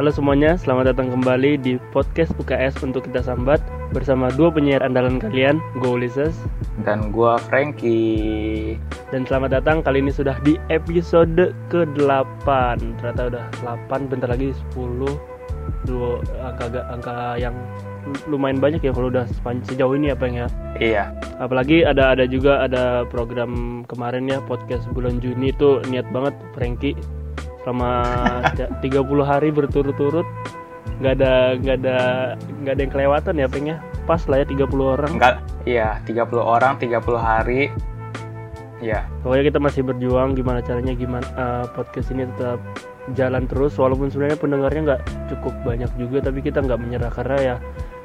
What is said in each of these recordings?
Halo semuanya, selamat datang kembali di podcast UKS untuk kita sambat bersama dua penyiar andalan kalian, gue Ulysses. Dan gue Frankie. Dan selamat datang kali ini sudah di episode ke-8 Ternyata udah 8, bentar lagi 10 Dua angka, angka yang lumayan banyak ya kalau udah sejauh ini apa ya. Iya. Apalagi ada ada juga ada program kemarin ya podcast bulan Juni itu niat banget Frankie selama 30 hari berturut-turut nggak ada nggak ada nggak ada yang kelewatan ya pengnya pas lah ya 30 orang. Enggak iya 30 orang 30 hari. Ya pokoknya kita masih berjuang gimana caranya gimana uh, podcast ini tetap jalan terus walaupun sebenarnya pendengarnya nggak cukup banyak juga tapi kita nggak menyerah karena ya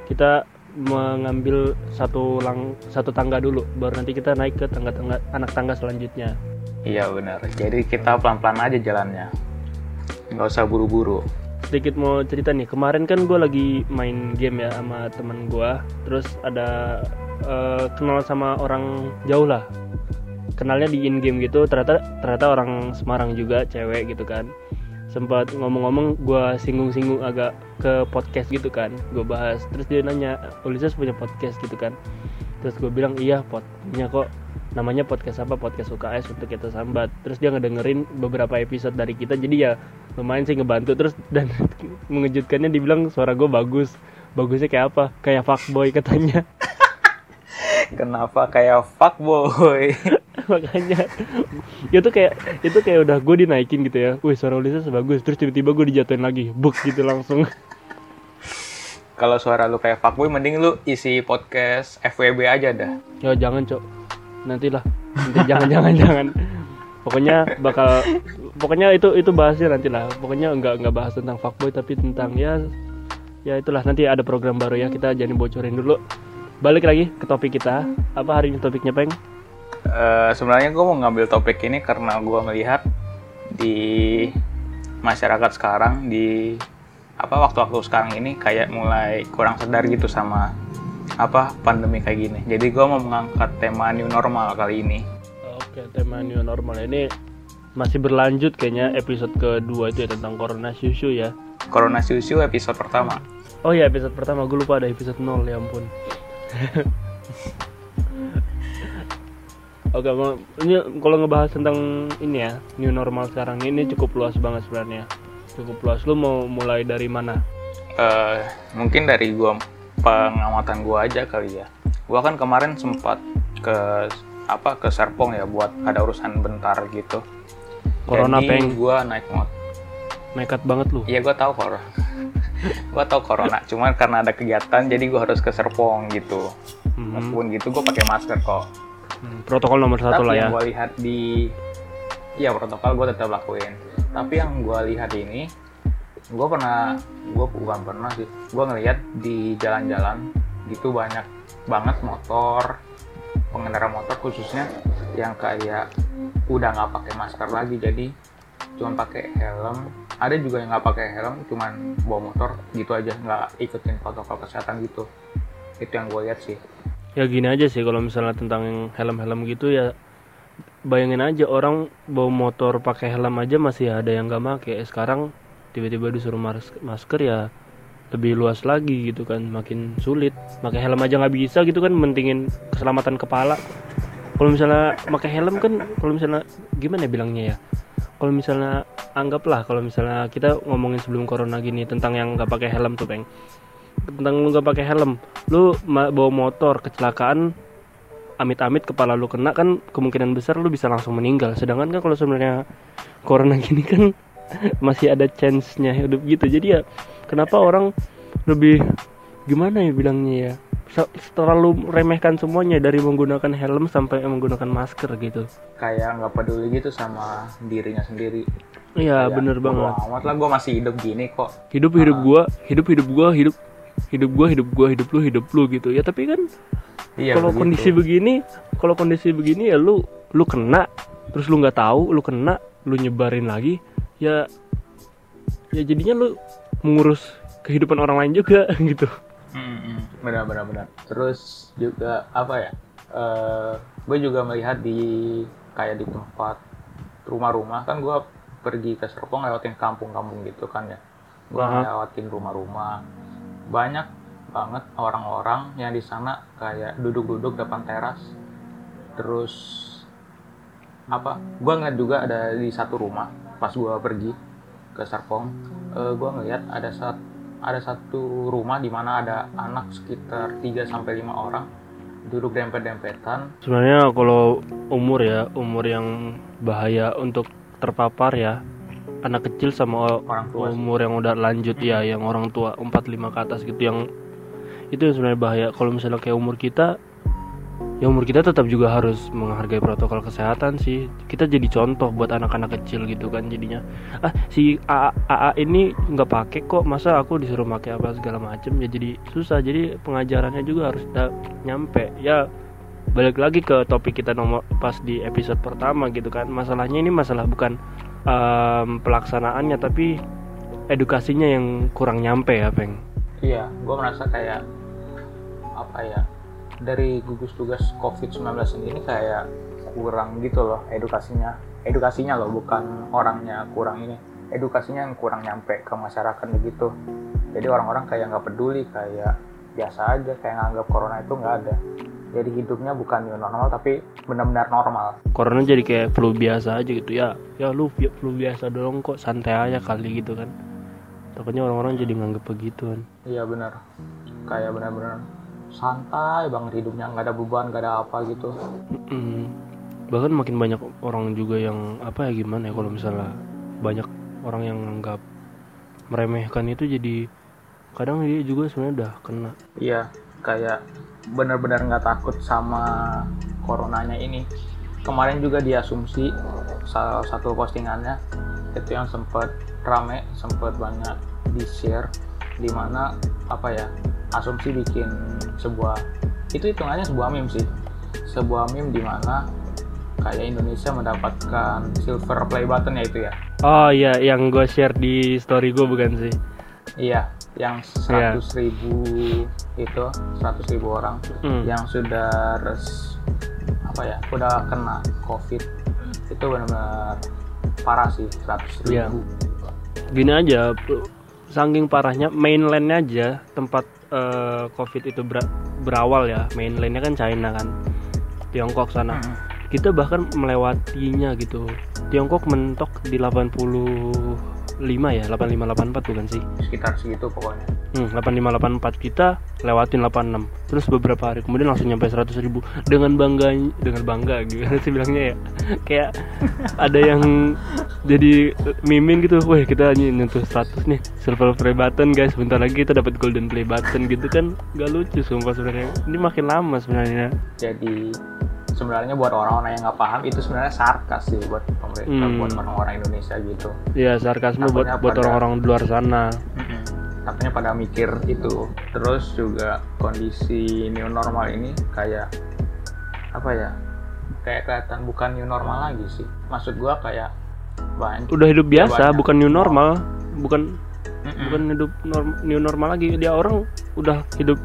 kita mengambil satu lang satu tangga dulu baru nanti kita naik ke tangga-tangga anak tangga selanjutnya iya benar. Jadi kita pelan-pelan aja jalannya. Nggak usah buru-buru. Sedikit mau cerita nih kemarin kan gue lagi main game ya sama temen gue terus ada uh, kenal sama orang jauh lah. Kenalnya di in game gitu ternyata ternyata orang Semarang juga cewek gitu kan. Sempat ngomong-ngomong gue singgung-singgung agak ke podcast gitu kan gue bahas. Terus dia nanya Ulises punya podcast gitu kan? Terus gue bilang iya punya kok namanya podcast apa? Podcast UKS untuk kita sambat. Terus dia ngedengerin beberapa episode dari kita jadi ya lumayan sih ngebantu. Terus dan mengejutkannya dibilang suara gue bagus. Bagusnya kayak apa? Kayak fuckboy katanya. Kenapa kayak fuckboy? Makanya itu kayak itu kayak udah gue dinaikin gitu ya. Wih suara Ulysses bagus terus tiba-tiba gue dijatuhin lagi. Book gitu langsung. Kalau suara lu kayak fuckboy mending lu isi podcast FWB aja dah. Ya jangan cok nantilah. Nanti jangan jangan jangan. Pokoknya bakal pokoknya itu itu bahasnya nanti lah pokoknya nggak nggak bahas tentang fuckboy tapi tentang ya ya itulah. Nanti ada program baru ya kita jangan bocorin dulu. Balik lagi ke topik kita. Apa hari ini topiknya peng? Uh, sebenarnya gue mau ngambil topik ini karena gue melihat di masyarakat sekarang di apa waktu-waktu sekarang ini kayak mulai kurang sadar gitu sama apa pandemi kayak gini. Jadi gue mau mengangkat tema new normal kali ini. Oke, tema new normal ini masih berlanjut kayaknya episode kedua itu ya tentang corona susu ya. Corona susu episode pertama. Oh iya episode pertama gue lupa ada episode 0 ya ampun. Oke, ini kalau ngebahas tentang ini ya new normal sekarang ini cukup luas banget sebenarnya. Cukup luas. Lu mau mulai dari mana? Uh, mungkin dari gua pengamatan gue aja kali ya. Gue kan kemarin sempat ke apa ke Serpong ya buat ada urusan bentar gitu. Corona Jadi peng gue naik mot nekat banget lu. Iya gue tahu kor gue tahu corona cuman karena ada kegiatan jadi gue harus ke Serpong gitu. Hmm. meskipun gitu gue pakai masker kok. Hmm, protokol nomor satu lah ya. yang gue lihat di iya protokol gue tetap lakuin. Tapi yang gue lihat ini gue pernah gue bukan pernah sih. Gue ngeliat di jalan-jalan gitu banyak banget motor pengendara motor khususnya yang kayak udah nggak pakai masker lagi. Jadi cuma pakai helm. Ada juga yang nggak pakai helm cuman bawa motor gitu aja nggak ikutin protokol kesehatan gitu. Itu yang gue lihat sih. Ya gini aja sih kalau misalnya tentang helm-helm gitu ya bayangin aja orang bawa motor pakai helm aja masih ada yang nggak pakai sekarang tiba-tiba disuruh masker ya lebih luas lagi gitu kan makin sulit. Pakai helm aja nggak bisa gitu kan mentingin keselamatan kepala. Kalau misalnya pakai helm kan kalau misalnya gimana ya bilangnya ya? Kalau misalnya anggaplah kalau misalnya kita ngomongin sebelum corona gini tentang yang nggak pakai helm tuh peng. Tentang lu nggak pakai helm lu bawa motor kecelakaan amit-amit kepala lu kena kan kemungkinan besar lu bisa langsung meninggal. Sedangkan kan kalau sebenarnya corona gini kan masih ada chance-nya hidup gitu. Jadi ya kenapa orang lebih gimana ya bilangnya ya terlalu remehkan semuanya dari menggunakan helm sampai menggunakan masker gitu. Kayak nggak peduli gitu sama dirinya sendiri. Iya bener banget. amat lah gue masih hidup gini kok. Hidup hidup gue hidup hidup gue hidup hidup gue hidup gue hidup lu hidup lu gitu. Ya tapi kan iya, kalau kondisi begini kalau kondisi begini ya lu lu kena terus lu nggak tahu lu kena lu nyebarin lagi ya ya jadinya lu mengurus kehidupan orang lain juga gitu. Hmm, benar benar benar. Terus juga apa ya uh, eh, gue juga melihat di kayak di tempat rumah-rumah kan gue pergi ke Serpong lewatin kampung-kampung gitu kan ya. Gue Aha. ngelewatin rumah-rumah. Banyak banget orang-orang yang di sana kayak duduk-duduk depan teras. Terus apa gue ngeliat juga ada di satu rumah pas gue pergi ke Serpong gue ngeliat ada saat ada satu rumah di mana ada anak sekitar 3 sampai lima orang duduk dempet-dempetan. Sebenarnya kalau umur ya umur yang bahaya untuk terpapar ya anak kecil sama orang tua sih. umur yang udah lanjut ya yang orang tua 45 ke atas gitu yang itu yang sebenarnya bahaya. Kalau misalnya kayak umur kita ya umur kita tetap juga harus menghargai protokol kesehatan sih. Kita jadi contoh buat anak-anak kecil gitu kan jadinya. Ah si AA, AA ini nggak pakai kok. Masa aku disuruh pakai apa segala macem? Ya jadi susah. Jadi pengajarannya juga harus nyampe. Ya balik lagi ke topik kita nomor pas di episode pertama gitu kan. Masalahnya ini masalah bukan em, pelaksanaannya tapi edukasinya yang kurang nyampe ya peng. Iya, gue merasa kayak apa ya dari gugus tugas COVID-19 ini kayak kurang gitu loh edukasinya. Edukasinya loh, bukan orangnya kurang ini. Edukasinya yang kurang nyampe ke masyarakat begitu. Jadi orang-orang kayak nggak peduli, kayak biasa aja, kayak nganggap corona itu nggak ada. Jadi hidupnya bukan new normal tapi benar-benar normal. corona jadi kayak flu biasa aja gitu ya ya lu flu biasa dong kok santai aja kali gitu kan takutnya orang-orang jadi nganggep begitu kan Iya benar. Kayak benar-benar santai banget hidupnya, nggak ada beban, nggak ada apa gitu. Mm-mm. bahkan makin banyak orang juga yang apa ya gimana ya kalau misalnya banyak orang yang nganggap meremehkan itu jadi kadang dia juga sebenarnya udah kena Iya, kayak benar-benar nggak takut sama coronanya ini. Kemarin juga diasumsi salah satu postingannya itu yang sempat rame, sempat banyak di share, di mana apa ya asumsi bikin sebuah itu hitungannya sebuah meme sih, sebuah meme di mana kayak Indonesia mendapatkan silver play button ya itu ya. oh iya yang gue share di story gue bukan sih Iya, yang Iya. 100.000 ribu itu 100.000 ribu orang Hmm. yang sudah res, apa ya udah kena covid itu benar-benar parah sih 100 Iya. ribu gini aja saking parahnya mainlandnya aja tempat eh, covid itu ber- berawal ya. Mainlandnya kan China kan. Tiongkok sana. Hmm. kita bahkan melewatinya gitu. Tiongkok mentok di 85 ya 8584 bukan sih? Sekitar segitu pokoknya hmm, 8584 kita lewatin 86 terus beberapa hari kemudian langsung nyampe 100 ribu. Dengan bangga dengan bangga gimana sih bilangnya ya. Kayak ada yang jadi mimin gitu. Wah kita nyentuh 100 nih. Silver play button guys. Bentar lagi kita dapat golden play button gitu kan. Gak lucu sumpah sebenarnya. Ini makin lama sebenarnya. Jadi sebenarnya buat orang-orang yang nggak paham itu sebenarnya sarkas sih buat pemerintah Hmm. buat orang-orang Indonesia gitu. Ya sarkasme buat buat orang-orang di luar sana Takutnya pada mikir itu. Terus juga kondisi new normal ini kayak apa ya kayak kelihatan bukan new normal lagi sih. Maksud gua kayak banyak. Udah hidup biasa banyak. bukan new normal. Bukan Mm-mm. bukan hidup norm- new normal lagi. Dia orang udah hidup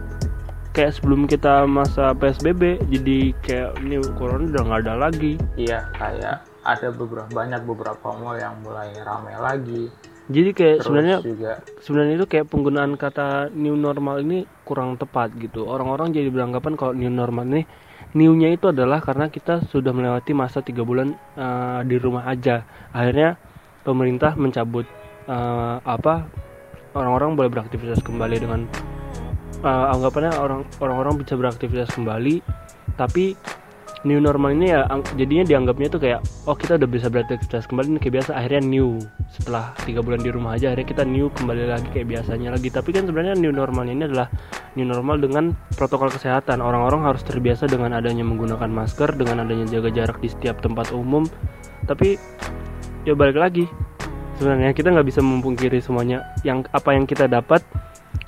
kayak sebelum kita masa psbb jadi kayak new corona udah nggak ada lagi. Iya kayak ada beberapa banyak beberapa mall yang mulai rame lagi jadi kayak terus sebenarnya juga. sebenarnya itu kayak penggunaan kata new normal ini kurang tepat gitu. Orang-orang jadi beranggapan kalau new normal ini newnya itu adalah karena kita sudah melewati masa tiga bulan eh, di rumah aja. Akhirnya pemerintah mencabut eh, apa orang-orang boleh beraktivitas kembali dengan eh, anggapannya orang orang-orang bisa beraktivitas kembali tapi new normal ini ya jadinya dianggapnya tuh kayak oh kita udah bisa beraktivitas kembali nih kayak biasa akhirnya new. Setelah tiga bulan di rumah aja akhirnya kita new kembali lagi kayak biasanya lagi. Tapi kan sebenarnya new normal ini adalah new normal dengan protokol kesehatan. Orang-orang harus terbiasa dengan adanya menggunakan masker dengan adanya jaga jarak di setiap tempat umum. Tapi ya balik lagi sebenarnya kita nggak bisa memungkiri semuanya. Yang apa yang kita dapat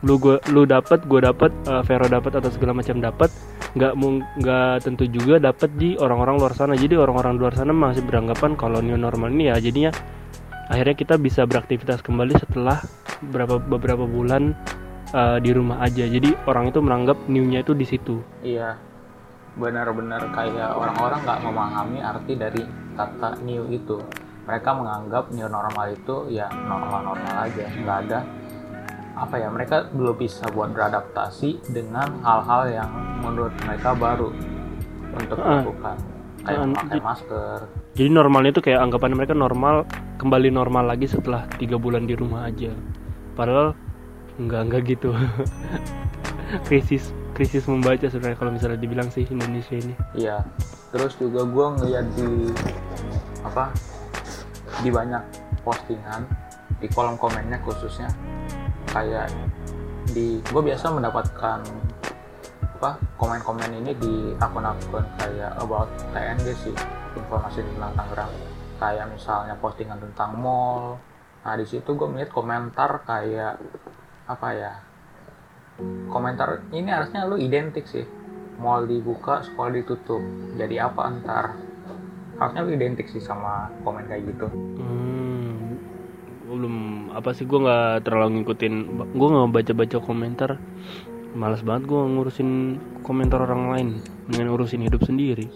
lu gua lu dapat gue dapat eh, Vero dapat atau segala macam dapat nggak nggak tentu juga dapat di orang-orang luar sana. Jadi orang-orang luar sana masih beranggapan kalau new normal ini ya. Jadinya akhirnya kita bisa beraktivitas kembali setelah beberapa beberapa bulan eh, di rumah aja. Jadi orang itu menganggap newnya itu di situ. Iya benar-benar kayak orang-orang nggak memahami arti dari kata new itu. Mereka menganggap new normal itu ya normal-normal aja nggak ada apa ya mereka belum bisa buat beradaptasi dengan hal-hal yang menurut mereka baru untuk Ah. dilakukan. Kayak memakai jadi- masker. jadi normalnya itu kayak anggapan mereka normal kembali normal lagi setelah tiga bulan di rumah aja. Padahal nggak nggak gitu. Krisis krisis membaca sebenarnya kalau misalnya dibilang sih Indonesia ini. Iya, terus juga gue ngeliat di apa di banyak postingan di kolom komennya khususnya kayak di gue biasa mendapatkan apa komen-komen ini di akun-akun kayak about TNG sih informasi tentang Tangerang. Kayak misalnya postingan tentang mall. Nah di situ gue melihat komentar kayak apa ya komentar ini harusnya lu identik sih. Mall dibuka sekolah ditutup. Jadi apa antar harusnya lu identik sih sama komen kayak gitu. Hmm, gua belum apa sih gue nggak terlalu ngikutin gue nggak baca baca komentar. Malas banget gue ngurusin komentar orang lain mendingan urusin hidup sendiri.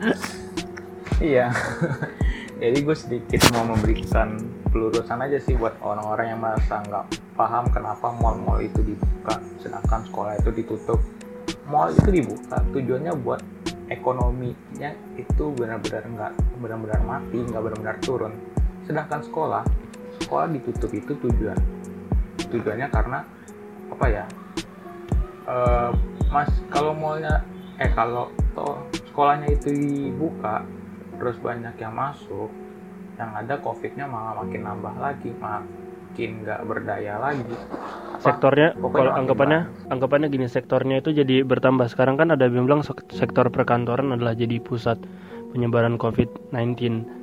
Iya. Jadi gue sedikit mau memberikan pelurusan aja sih buat orang-orang yang merasa nggak paham kenapa mall-mall itu dibuka sedangkan sekolah itu ditutup mall itu dibuka tujuannya buat ekonominya itu benar-benar nggak benar-benar mati nggak benar-benar turun sedangkan sekolah sekolah ditutup itu tujuan tujuannya karena apa ya Eh, mas kalau mallnya eh kalau toh sekolahnya itu dibuka terus banyak yang masuk yang ada covidnya malah makin nambah lagi makin nggak berdaya lagi? Sektornya kalau anggapannya anggapannya gini sektornya itu jadi bertambah. Sekarang kan ada yang bilang sek- sektor perkantoran adalah jadi pusat penyebaran COVID-19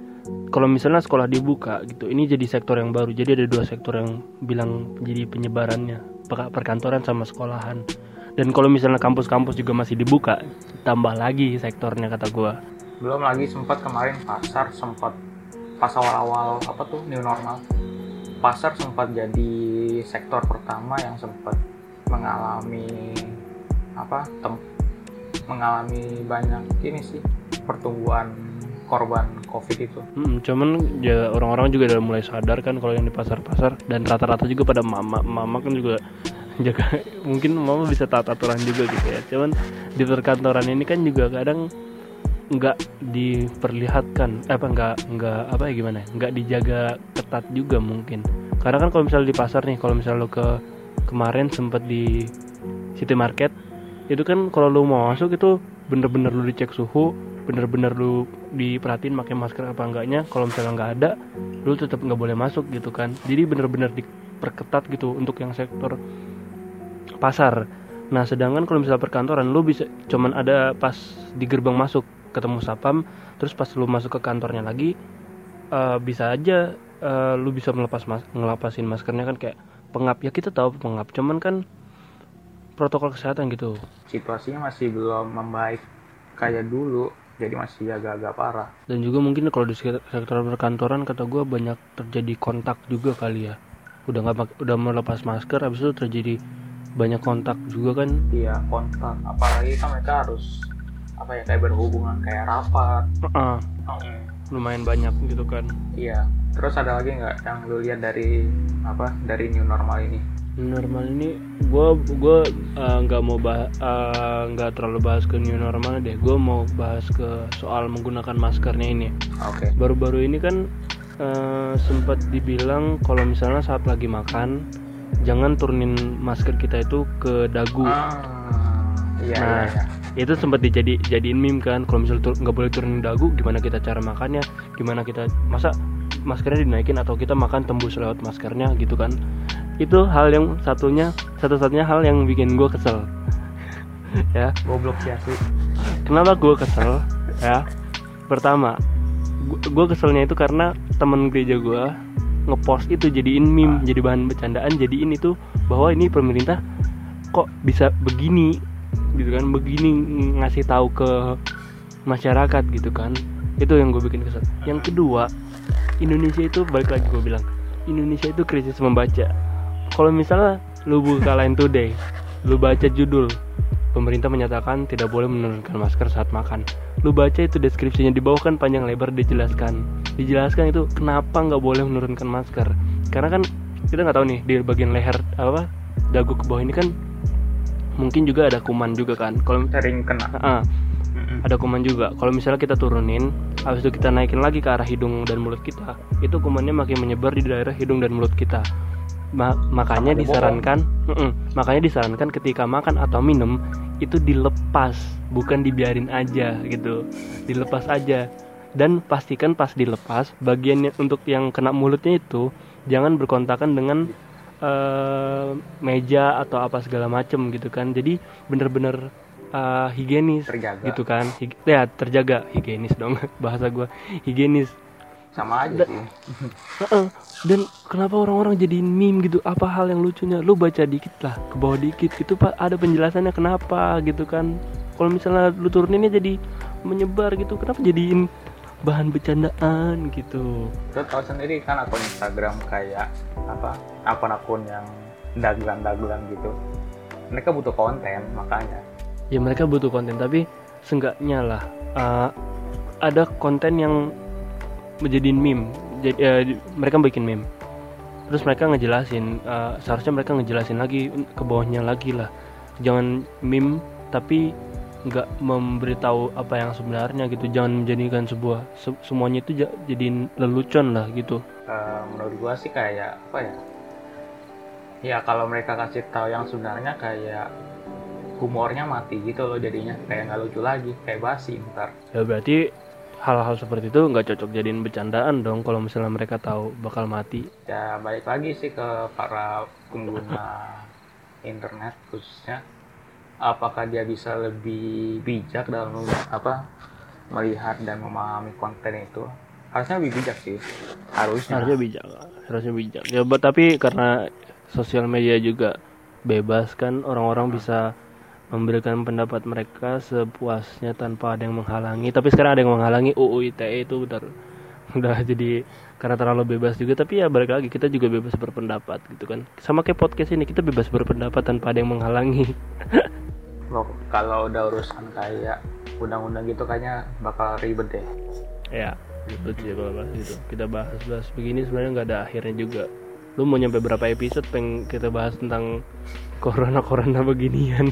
kalau misalnya sekolah dibuka gitu ini jadi sektor yang baru. Jadi ada dua sektor yang bilang jadi penyebarannya per- perkantoran sama sekolahan. Dan kalau misalnya kampus-kampus juga masih dibuka tambah lagi sektornya kata gua. Belum lagi sempat kemarin pasar sempat pas awal-awal apa tuh new normal pasar sempat jadi sektor pertama yang sempat mengalami apa tem- mengalami banyak ini sih pertumbuhan korban covid itu. Mm, cuman ya orang-orang juga udah mulai sadar kan kalau yang di pasar-pasar. Dan rata-rata juga pada mama mama kan juga jaga mungkin mama bisa taat aturan juga gitu ya. Cuman di perkantoran ini kan juga kadang nggak diperlihatkan apa nggak nggak apa ya gimana ya, nggak dijaga ketat juga mungkin. Karena kan kalau misalnya di pasar nih kalau misalnya lo ke kemarin sempat di city market itu kan kalau lu mau masuk itu bener-bener lu dicek suhu bener-bener lu diperhatiin pakai masker apa enggaknya kalau misalnya nggak ada lu tetap nggak boleh masuk gitu kan. Jadi bener-bener diperketat gitu untuk yang sektor pasar. Nah sedangkan kalau misalnya perkantoran lu bisa cuman ada pas di gerbang masuk ketemu sapam terus pas lu masuk ke kantornya lagi eh, bisa aja eh, lu bisa melepas mas ngelapasin maskernya kan kayak pengap ya kita tahu pengap cuman kan protokol kesehatan gitu. Situasinya masih belum membaik kayak dulu jadi masih agak-agak parah. Dan juga mungkin kalau di sektor perkantoran kata gue banyak terjadi kontak juga kali ya. Udah nggak udah melepas masker habis itu terjadi banyak kontak juga kan. Iya kontak. Apalagi kan mereka harus apa ya kayak berhubungan kayak rapat. Heeh, lumayan banyak gitu kan. Iya. Terus ada lagi nggak yang lu lihat dari apa dari new normal ini? Normal ini gue gue eh, nggak mau bahas nggak terlalu bahas ke new normal deh. Gue mau bahas ke soal menggunakan maskernya ini. Oke. Baru-baru ini kan eh, sempat dibilang kalau misalnya saat lagi makan jangan turunin masker kita itu ke dagu. Ah iya Nah. iya, iya. Itu sempat dijadi jadiin meme kan kalau misalnya tur- nggak boleh turunin dagu gimana kita cara makannya gimana kita masa maskernya dinaikin atau kita makan tembus lewat maskernya gitu kan. Itu hal yang satunya satu-satunya hal yang bikin gue kesel. Ya. Goblok sih asli. Kenapa gue kesel? Ya. Pertama gue keselnya itu karena temen gereja gue ngepost itu jadiin meme jadi bahan bercandaan jadiin itu bahwa ini pemerintah kok bisa begini gitu kan begini ngasih tahu ke masyarakat gitu kan. Itu yang gue bikin kesel. Yang kedua Indonesia itu balik lagi gue bilang Indonesia itu krisis membaca. Kalau misalnya lu buka Line Today lu baca judul pemerintah menyatakan tidak boleh menurunkan masker saat makan. Lu baca itu deskripsinya di bawah kan panjang lebar dijelaskan. Dijelaskan itu kenapa nggak boleh menurunkan masker. Karena kan kita nggak tahu nih di bagian leher apa dagu ke bawah ini kan mungkin juga ada kuman juga kan. Kalau sering kena. Mm-mm. ada kuman juga. Kalau misalnya kita turunin habis itu kita naikin lagi ke arah hidung dan mulut kita itu kumannya makin menyebar di daerah hidung dan mulut kita. Ma- makanya Sama disarankan makanya disarankan ketika makan atau minum itu dilepas bukan dibiarin aja gitu. Dilepas aja. Dan pastikan pas dilepas bagian untuk yang kena mulutnya itu jangan berkontakan dengan eh, meja atau apa segala macem gitu kan. Jadi bener-bener eh, higienis terjaga. gitu kan. Hig- ya terjaga. Higienis dong bahasa gua. Higienis. Sama aja Da- sih. Heeh. dan kenapa orang-orang jadiin meme gitu? Apa hal yang lucunya? Lu baca dikit lah ke bawah dikit. Itu pak ada penjelasannya kenapa gitu kan. Kalau misalnya lu turuninnya jadi menyebar gitu. Kenapa jadiin bahan bercandaan gitu. Lo tau sendiri kan akun Instagram kayak apa akun-akun yang dagelan-dagelan gitu. Mereka butuh konten makanya. Ya mereka butuh konten tapi seenggaknya lah uh, ada konten yang menjadiin meme. Jadi di- mereka bikin meme. Terus mereka ngejelasin uh, seharusnya mereka ngejelasin lagi ke bawahnya lagi lah. Jangan meme tapi nggak memberitahu apa yang sebenarnya gitu. Jangan menjadikan sebuah se- semuanya itu ja- jadiin lelucon lah gitu. Eh, menurut gua sih kayak apa ya? Ya kalau mereka kasih tahu yang sebenarnya kayak humornya mati gitu loh jadinya. Kayak nggak lucu lagi kayak basi ntar ya berarti hal-hal seperti itu nggak cocok jadiin bercandaan dong kalau misalnya mereka tahu bakal mati. Ya balik lagi sih ke para pengguna internet khususnya apakah dia bisa lebih bijak dalam apa melihat dan memahami konten itu? Harusnya lebih bijak sih. Harusnya. Harusnya bijak harusnya bijak. Ya but- tapi karena sosial media juga bebas kan orang-orang bisa memberikan pendapat mereka sepuasnya tanpa ada yang menghalangi. Tapi sekarang ada yang menghalangi UU ITE itu udah udah jadi karena terlalu bebas juga. Tapi ya balik lagi kita juga bebas berpendapat gitu kan. Sama kayak podcast ini kita bebas berpendapat tanpa ada yang menghalangi kalau udah urusan kayak undang-undang gitu kayaknya bakal ribet deh. Ya gitu sih kalau bahas itu kita bahas-bahas begini sebenarnya nggak ada akhirnya juga. Lu mau nyampe berapa episode pengen kita bahas tentang corona corona beginian?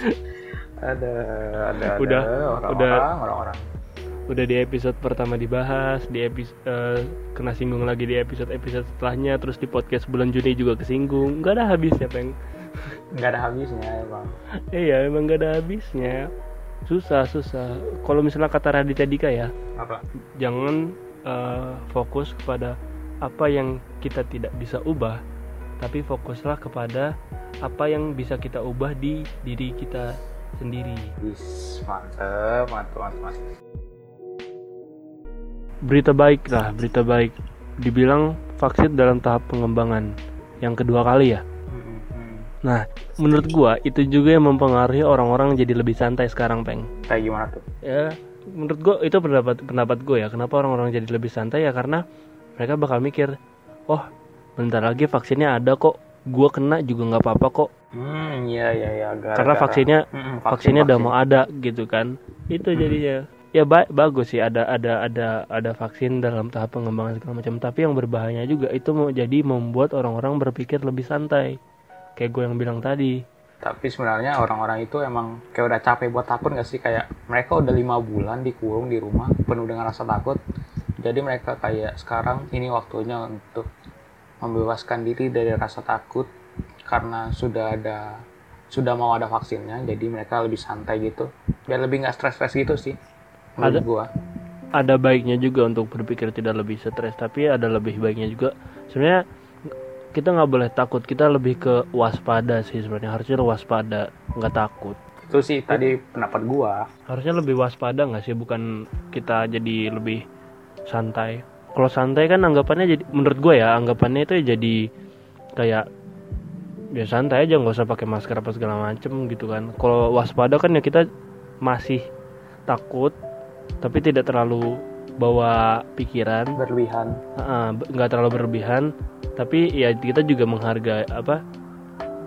Ada ada Udah, ada orang-orang udah. orang-orang. Udah di episode pertama dibahas di episode kena singgung lagi di episode episode setelahnya terus di podcast bulan Juni juga kesinggung. Nggak ada habisnya peng nggak ada habisnya emang. Iya emang nggak ada habisnya. Susah susah. Kalau misalnya kata Raditya Dika ya apa? jangan eh, fokus kepada apa yang kita tidak bisa ubah tapi fokuslah kepada apa yang bisa kita ubah di diri kita sendiri. Wis, mantep mantep mantep, mantep. berita baik lah berita baik. Dibilang vaksin dalam tahap pengembangan. Yang kedua kali ya. Nah menurut gua itu juga yang mempengaruhi orang-orang jadi lebih santai sekarang peng. Kayak gimana tuh? Ya menurut gua itu pendapat pendapat gue ya. Kenapa orang-orang jadi lebih santai? Ya karena mereka bakal mikir oh bentar lagi vaksinnya ada kok. Gua kena juga nggak apa-apa kok. Hmm iya iya iya karena vaksinnya Mm-mm, vaksin, vaksinnya udah mau ada gitu kan. Itu jadinya. Ya ba- bagus sih ada ada ada ada vaksin dalam tahap pengembangan segala macam. Tapi yang berbahaya juga itu mau jadi membuat orang-orang berpikir lebih santai kayak gue yang bilang tadi. Tapi sebenarnya orang-orang itu emang kayak udah capek buat takut gak sih? Kayak mereka udah lima bulan dikurung di rumah penuh dengan rasa takut. Jadi mereka kayak sekarang ini waktunya untuk membebaskan diri dari rasa takut karena sudah ada sudah mau ada vaksinnya jadi mereka lebih santai gitu. Biar lebih nggak stres-stres gitu sih menurut Ada- gua. ada baiknya juga untuk berpikir tidak lebih stres tapi ada lebih baiknya juga. Sebenarnya kita nggak boleh takut. Kita lebih ke waspada sih sebenarnya. Harusnya waspada nggak takut. Itu sih tadi pendapat gua. Harusnya lebih waspada nggak sih? Bukan kita jadi lebih santai. Kalau santai kan anggapannya jadi menurut gue ya anggapannya itu jadi kayak ya santai aja nggak usah pakai masker apa segala macem gitu kan. Kalau waspada kan ya kita masih takut tapi tidak terlalu bawa pikiran. Berlebihan. Nggak terlalu berlebihan. Tapi ya kita juga menghargai apa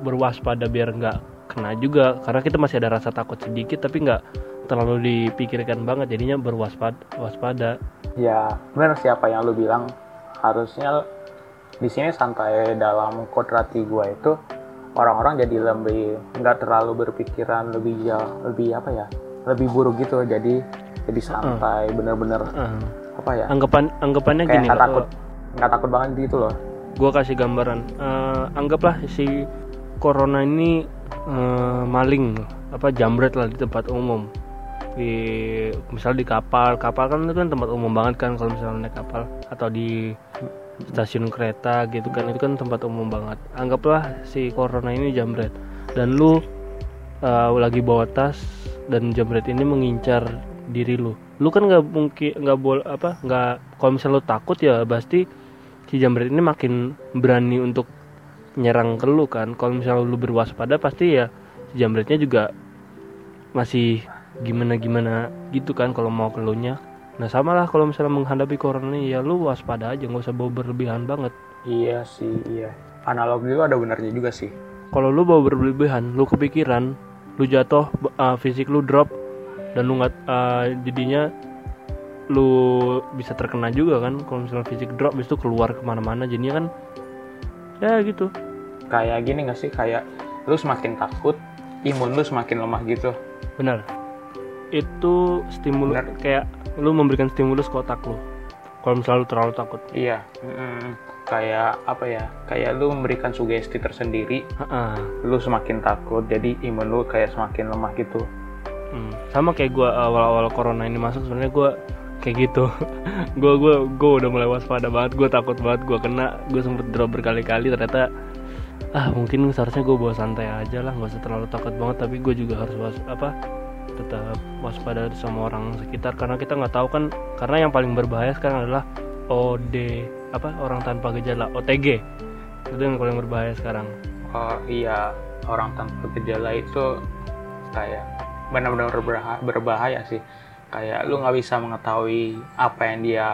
berwaspada biar nggak kena juga. Karena kita masih ada rasa takut sedikit tapi nggak terlalu dipikirkan banget. Jadinya berwaspada waspada. Ya benar siapa yang lu bilang. Harusnya di sini santai dalam kodrati gue itu orang-orang jadi lebih nggak terlalu berpikiran lebih ya lebih apa ya lebih buruk gitu. Jadi lebih santai bener-bener Ah. apa ya? Anggapan anggapannya kayak gini nggak takut nggak takut banget gitu loh. Gue kasih gambaran. Eh, anggaplah si corona ini eh, maling apa jambret lah di tempat umum. Di misal di kapal kapal kan itu kan tempat umum banget kan kalau misalnya naik kapal. Atau di stasiun kereta gitu kan itu kan tempat umum banget. Anggaplah si corona ini jambret. Dan lu eh, lagi bawa tas dan jambret ini mengincar diri lu. Lu kan nggak mungkin nggak boleh apa nggak kalau misalnya lu takut ya pasti si jambret ini makin berani untuk nyerang ke lu kan. Kalau misalnya lu berwaspada pasti ya si jambretnya juga masih gimana gimana gitu kan kalau mau ke lu nya. Nah sama lah kalau misalnya menghadapi corona ini ya lu waspada aja nggak usah bawa berlebihan banget. Iya sih iya. Analogi itu ada benernya juga sih. Kalau lu bawa berlebihan lu kepikiran lu jatuh uh, fisik lu drop dan lu nggak uh, jadinya lu bisa terkena juga kan kalau misalnya fisik drop itu keluar ke mana-mana jadinya kan ya gitu. Kayak gini nggak sih? Kayak lu semakin takut imun lu semakin lemah gitu. Benar. Itu stimulus Benar. kayak lu memberikan stimulus ke otak lu kalau misalnya lu terlalu takut. Iya mm, kayak apa ya? Kayak lu memberikan sugesti tersendiri Ha-ha. lu semakin takut jadi imun lu kayak semakin lemah gitu Hmm. sama kayak gua awal-awal corona ini masuk sebenarnya gua kayak gitu gua gua gua udah mulai waspada banget gua takut banget gua kena gua sempet drop berkali-kali ternyata ah mungkin seharusnya gua bawa santai aja lah nggak usah terlalu takut banget tapi gua juga harus was apa tetap waspada sama orang sekitar karena kita nggak tahu kan karena yang paling berbahaya sekarang adalah OD apa orang tanpa gejala OTG itu yang paling berbahaya sekarang oh iya orang tanpa gejala itu kayak benar-benar berbahaya, berbahaya sih. Kayak lu nggak bisa mengetahui apa yang dia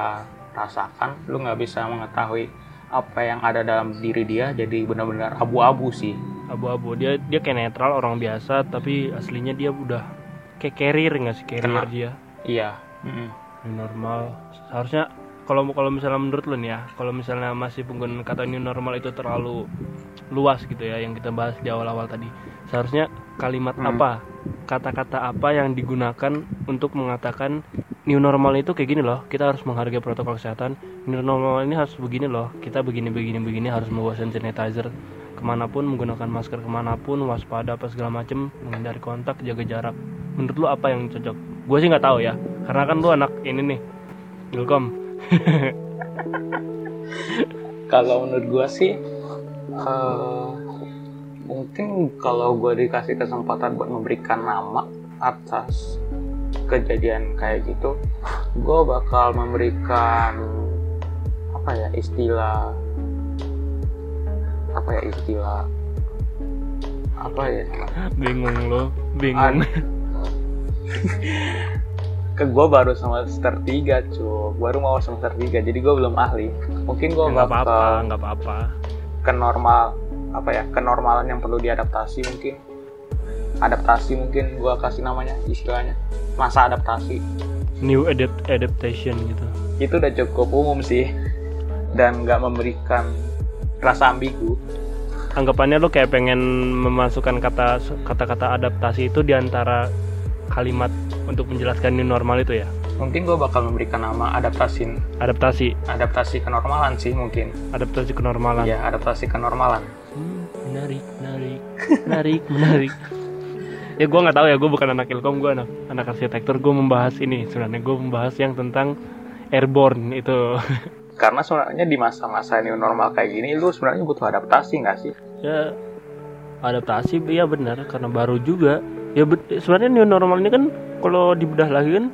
rasakan lu nggak bisa mengetahui apa yang ada dalam diri dia jadi benar-benar abu-abu sih. Abu-abu. Dia dia kayak netral orang biasa tapi aslinya dia udah kayak carrier nggak sih? Carrier Kena. dia. Iya mm-mm. New normal. Seharusnya kalau kalau misalnya menurut lu nih ya kalau misalnya masih penggunaan kata new normal itu terlalu luas gitu ya yang kita bahas di awal-awal tadi. Seharusnya kalimat Hmm. apa kata-kata apa yang digunakan untuk mengatakan new normal itu kayak gini loh. Kita harus menghargai protokol kesehatan. New normal ini harus begini loh. Kita begini begini begini harus membawa hand sanitizer ke mana pun menggunakan masker ke mana pun waspada apa segala macem menghindari kontak jaga jarak. Menurut lu apa yang cocok? Gue sih nggak tahu ya karena kan lu anak ini nih Ilkom kalau menurut gua sih eh, mungkin kalau gua dikasih kesempatan buat memberikan nama atas kejadian kayak gitu gua bakal memberikan apa ya istilah apa ya istilah apa ya? Bingung lo bingung. Ke gue baru semester 3 cu. Baru mau semester 3 jadi gue belum ahli. Mungkin gue nggak apa-apa nggak apa-apa ke normal apa ya kenormalan yang perlu diadaptasi mungkin. Adaptasi mungkin gue kasih namanya istilahnya masa adaptasi. New adapt adaptation gitu. Itu udah cukup umum sih dan nggak memberikan rasa ambigu. Anggapannya lo kayak pengen memasukkan kata kata-kata adaptasi itu di antara kalimat untuk menjelaskan new normal itu ya mungkin gue bakal memberikan nama adaptasi. Adaptasi. Adaptasi kenormalan sih mungkin. Adaptasi kenormalan. Ya adaptasi kenormalan. Hmm, menarik menarik. Menarik menarik. Ya gue nggak tahu ya gue bukan anak ilkom gue anak anak arsitektur. Gue membahas ini sebenarnya. Gue membahas yang tentang airborne itu. Karena sebenarnya di masa-masa new normal kayak gini lu sebenarnya butuh adaptasi nggak sih? Ya adaptasi ya benar. Karena baru juga. Ya sebenarnya new normal ini kan kalau dibedah lagi kan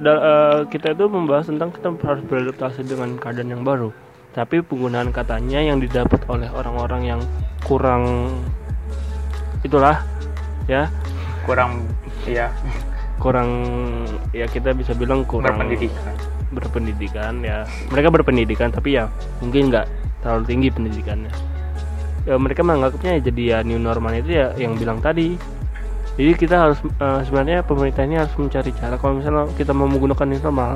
eh, kita itu membahas tentang kita harus beradaptasi dengan keadaan yang baru. Tapi penggunaan katanya yang didapat oleh orang-orang yang kurang itulah ya. Kurang ya kurang ya kita bisa bilang kurang berpendidikan. berpendidikan ya. Mereka berpendidikan tapi ya mungkin nggak terlalu tinggi pendidikannya. Ya mereka menganggapnya jadi ya new normal itu ya yang bilang tadi jadi kita harus eh, sebenarnya pemerintah ini harus mencari cara. Kalau misalnya kita mau menggunakan new normal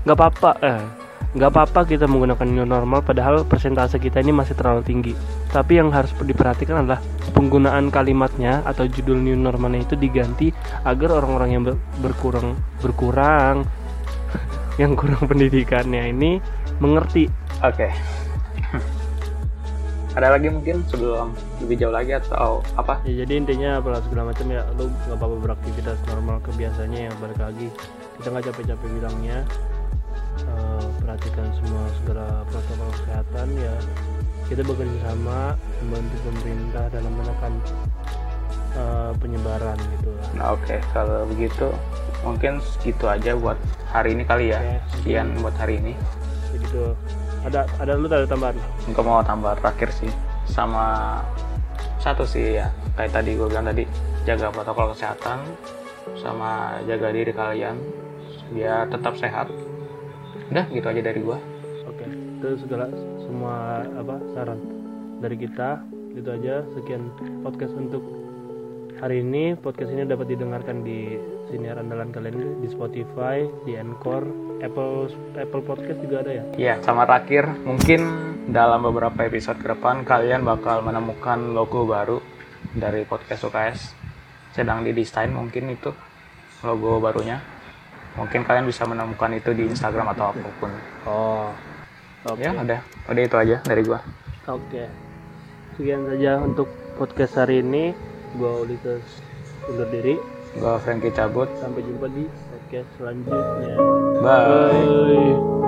nggak apa-apa eh nggak apa-apa kita menggunakan new normal padahal persentase kita ini masih terlalu tinggi. Tapi yang harus diperhatikan adalah penggunaan kalimatnya atau judul new normalnya itu diganti agar orang-orang yang ber- berkurang berkurang yang kurang pendidikannya ini mengerti. Oke. Ada lagi mungkin sebelum lebih jauh lagi atau apa? ya jadi intinya apalah segala macam ya lu nggak apa-apa beraktivitas normal kebiasaannya yang balik lagi kita nggak capek-capek bilangnya Eh, perhatikan semua segala protokol kesehatan ya kita bekerja sama membantu pemerintah dalam menekan eh, penyebaran gitu lah Nah, Oke, kalau begitu mungkin segitu aja buat hari ini kali ya. Oke. Sekian buat hari ini. begitu ada ada lu ada tambahan Gue mau tambah terakhir sih sama satu sih ya kayak tadi gue bilang tadi jaga protokol kesehatan sama jaga diri kalian biar tetap sehat. Udah gitu aja dari gue. oke itu segala semua apa saran dari kita itu aja sekian podcast untuk hari ini podcast ini dapat didengarkan di siniar andalan kalian di Spotify di Anchor Apple Apple Podcast juga ada ya Iya, sama terakhir mungkin dalam beberapa episode ke depan kalian bakal menemukan logo baru dari podcast UKS sedang didesain mungkin itu logo barunya. Mungkin kalian bisa menemukan itu di Instagram atau apa pun. oh oke Ya, udah. Udah itu aja dari gua. oke sekian saja untuk podcast hari ini gua Ulises undur diri Gua Frankie cabut. sampai jumpa di podcast selanjutnya Bye. Bye.